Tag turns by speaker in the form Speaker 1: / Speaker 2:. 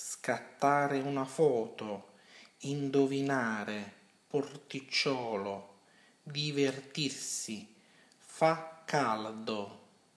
Speaker 1: scattare una foto, indovinare, porticciolo, divertirsi, fa caldo.